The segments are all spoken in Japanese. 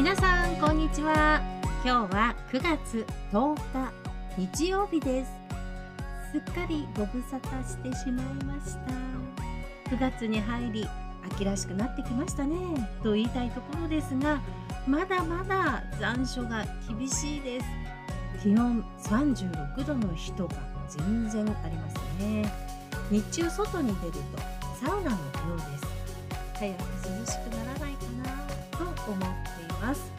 皆さんこんにちは。今日は9月10日日曜日です。すっかりご無沙汰してしまいました。9月に入り秋らしくなってきましたね。と言いたいところですがまだまだ残暑が厳しいです。気温36度の日とか全然ありますね。日中外に出るとサウナのようです。早く涼しくならないかなと思ってます。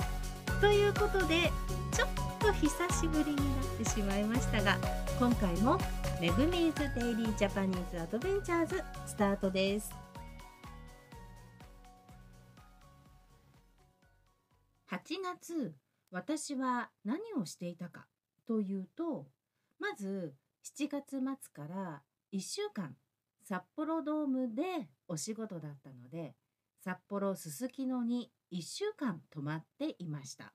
ということでちょっと久しぶりになってしまいましたが今回もめぐみ's Daily Japanese Adventures スタートです。8月私は何をしていたかというとまず7月末から1週間札幌ドームでお仕事だったので札幌すすきのに1週間泊まっていました。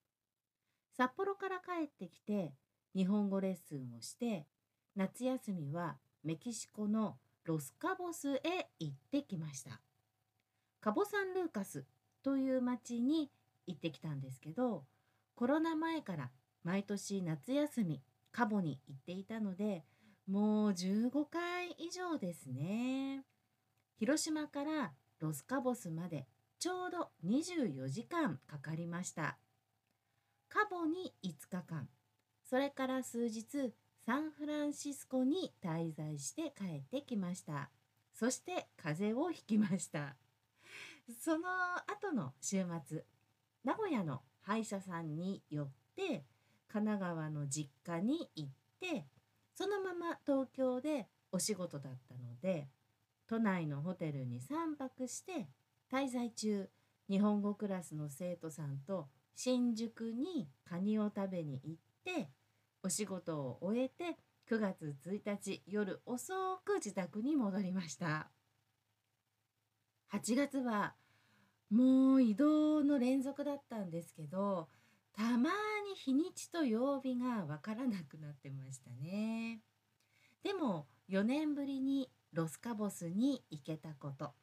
札幌から帰ってきて日本語レッスンをして夏休みはメキシコのロスカボスへ行ってきました。カボサンルーカスという町に行ってきたんですけどコロナ前から毎年夏休みカボに行っていたのでもう15回以上ですね。広島からロスカボスまでちょうど24時間かかりました。カボに5日間。それから数日サンフランシスコに滞在して帰ってきました。そして風邪をひきました。その後の週末名古屋の歯医者さんに寄って神奈川の実家に行ってそのまま東京でお仕事だったので都内のホテルに3泊して滞在中日本語クラスの生徒さんと新宿にカニを食べに行ってお仕事を終えて9月1日夜遅く自宅に戻りました。8月はもう移動の連続だったんですけどたまに日にちと曜日がわからなくなってましたね。でも4年ぶりにロスカボスに行けたこと。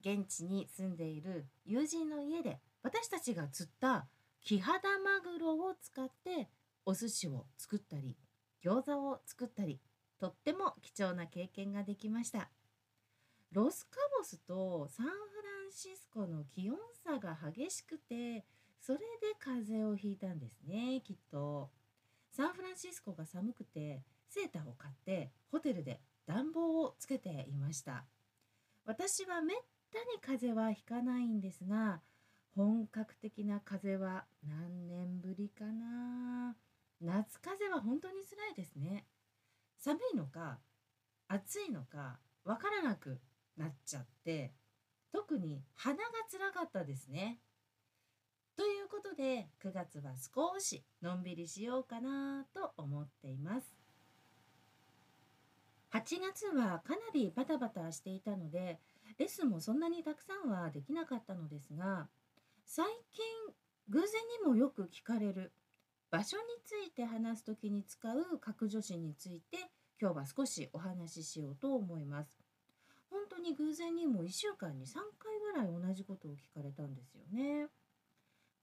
現地に住んでいる友人の家で私たちが釣ったキハダマグロを使ってお寿司を作ったり餃子を作ったりとっても貴重な経験ができました。ロスカボスとサンフランシスコの気温差が激しくてそれで風邪をひいたんですねきっと。サンフランシスコが寒くてセーターを買ってホテルで暖房をつけていました。私はめったに風邪はひかないんですが本格的な風邪は何年ぶりかな。夏風邪は本当につらいですね。寒いのか暑いのかわからなくなっちゃって特に鼻がつらかったですね。ということで9月は少しのんびりしようかなと思っています。8月はかなりバタバタしていたのでレッスンもそんなにたくさんはできなかったのですが最近偶然にもよく聞かれる場所について話す時に使う格助詞について今日は少しお話ししようと思います。本当に偶然にも1週間に3回ぐらい同じことを聞かれたんですよね。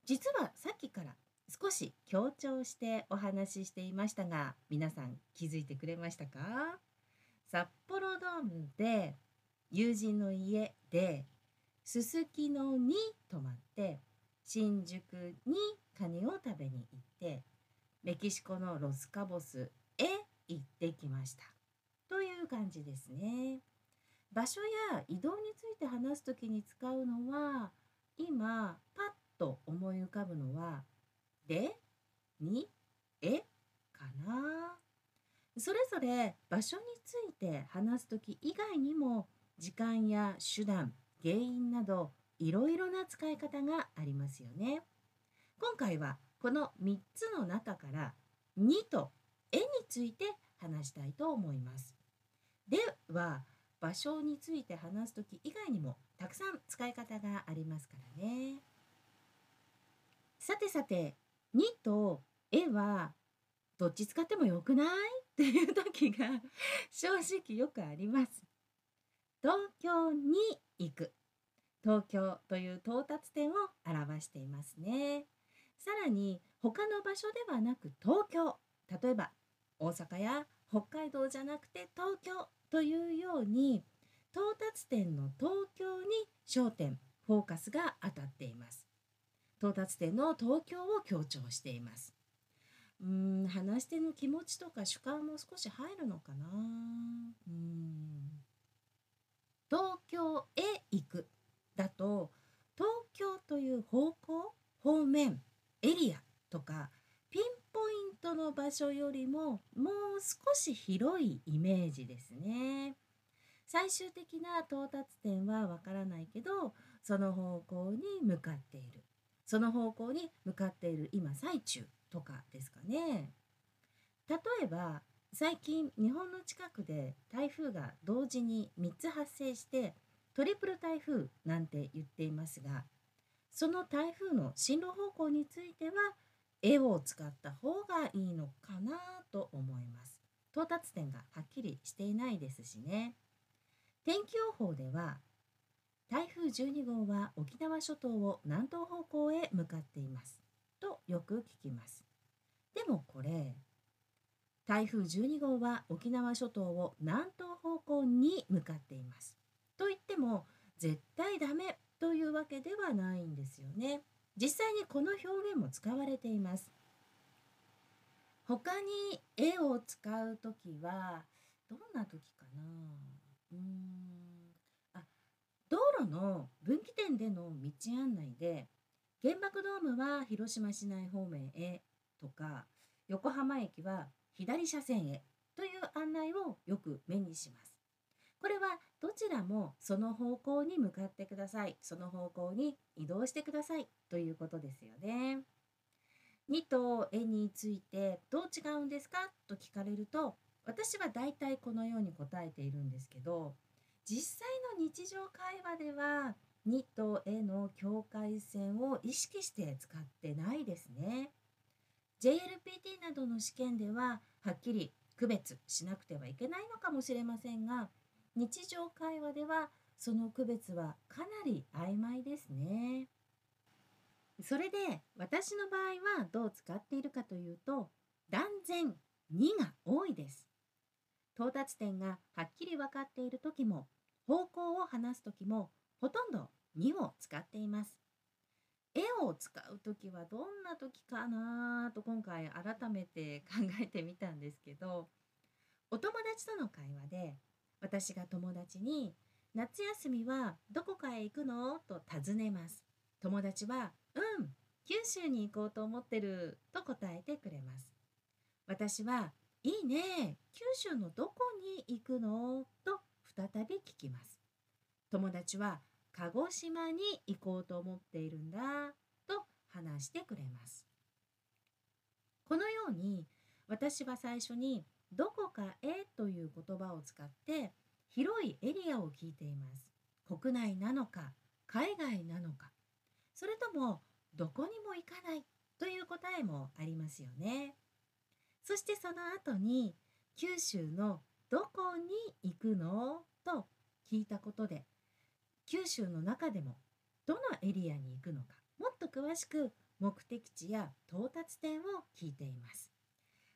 実はさっきから少し強調してお話ししていましたが皆さん気づいてくれましたか？札幌ドームで友人の家ですすきのに泊まって新宿にカニを食べに行ってメキシコのロスカボスへ行ってきましたという感じですね場所や移動について話す時に使うのは今パッと思い浮かぶのは「で」「に」「え」かな。それぞれ場所について話す時以外にも時間や手段原因などいろいろな使い方がありますよね。今回はこの3つの中から「に」と「え」について話したいと思います。では場所について話す時以外にもたくさん使い方がありますからね。さてさて「に」と「え」はどっち使ってもよくない？っていう時が正直よくあります。東京に行く。東京という到達点を表していますね。さらに他の場所ではなく東京。例えば大阪や北海道じゃなくて東京というように到達点の東京に焦点フォーカスが当たっています。到達点の東京を強調しています。うん話し手の気持ちとか主観も少し入るのかな。うん。東京へ行くだと東京という方向方面エリアとかピンポイントの場所よりももう少し広いイメージですね。最終的な到達点はわからないけどその方向に向かっているその方向に向かっている今最中とかですかね。例えば最近日本の近くで台風が同時に3つ発生してトリプル台風なんて言っていますがその台風の進路方向については絵を使った方がいいのかなと思います。到達点がはっきりしていないですしね。天気予報では台風12号は沖縄諸島を南東方向へ向かっていますとよく聞きます。でもこれ台風12号は沖縄諸島を南東方向に向かっています。と言っても絶対ダメというわけではないんですよね。実際にこの表現も使われています。他に絵を使う時はどんな時かな？うーんあ道路の分岐点での道案内で原爆ドームは広島市内方面へとか横浜駅は左車線へという案内をよく目にします。これはどちらもその方向に向かってください。その方向に移動してくださいということですよね。2と絵についてどう違うんですか？と聞かれると私は大体このように答えているんですけど実際の日常会話では2と絵の境界線を意識して使ってないですね。JLPT などの試験でははっきり区別しなくてはいけないのかもしれませんが日常会話ではその区別はかなり曖昧ですね。それで私の場合はどう使っているかというと断然2が多いです。到達点がはっきり分かっている時も方向を話す時もほとんど2を使っています。絵を使う時はどんな時かなと今回改めて考えてみたんですけどお友達との会話で私が友達に夏休みはどこかへ行くの？と尋ねます。友達は、うん、九州に行こうと思ってると答えてくれます。私は、いいね、九州のどこに行くの？と再び聞きます。友達は、鹿児島に行こうと思っているんだと話してくれます。このように私は最初にどこかへという言葉を使って広いエリアを聞いています。国内なのか海外なのかそれともどこにも行かないという答えもありますよね。そしてその後に九州のどこに行くの？と聞いたことで九州の中でもどのエリアに行くのかもっと詳しく目的地や到達点を聞いています。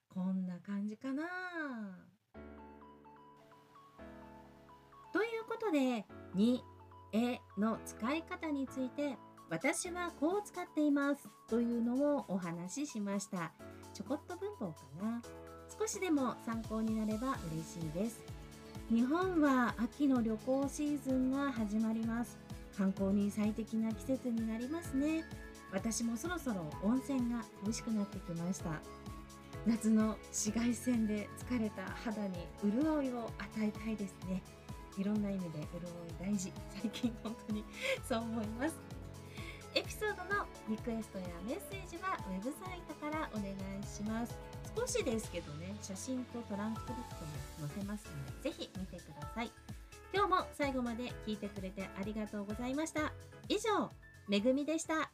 こんな感じかな。ということで「に」「え」の使い方について私はこう使っていますというのをお話ししました。ちょこっと文法かな。少しでも参考になれば嬉しいです。日本は秋の旅行シーズンが始まります。観光に最適な季節になりますね。私もそろそろ温泉が恋しくなってきました。夏の紫外線で疲れた肌に潤いを与えたいですね。いろんな意味で潤い大事。最近本当にそう思います。エピソードのリクエストやメッセージはウェブサイトからお願いします。少しですけどね写真とトランスクリプトも載せますのでぜひ見てください。今日も最後まで聞いてくれてありがとうございました。以上めぐみでした。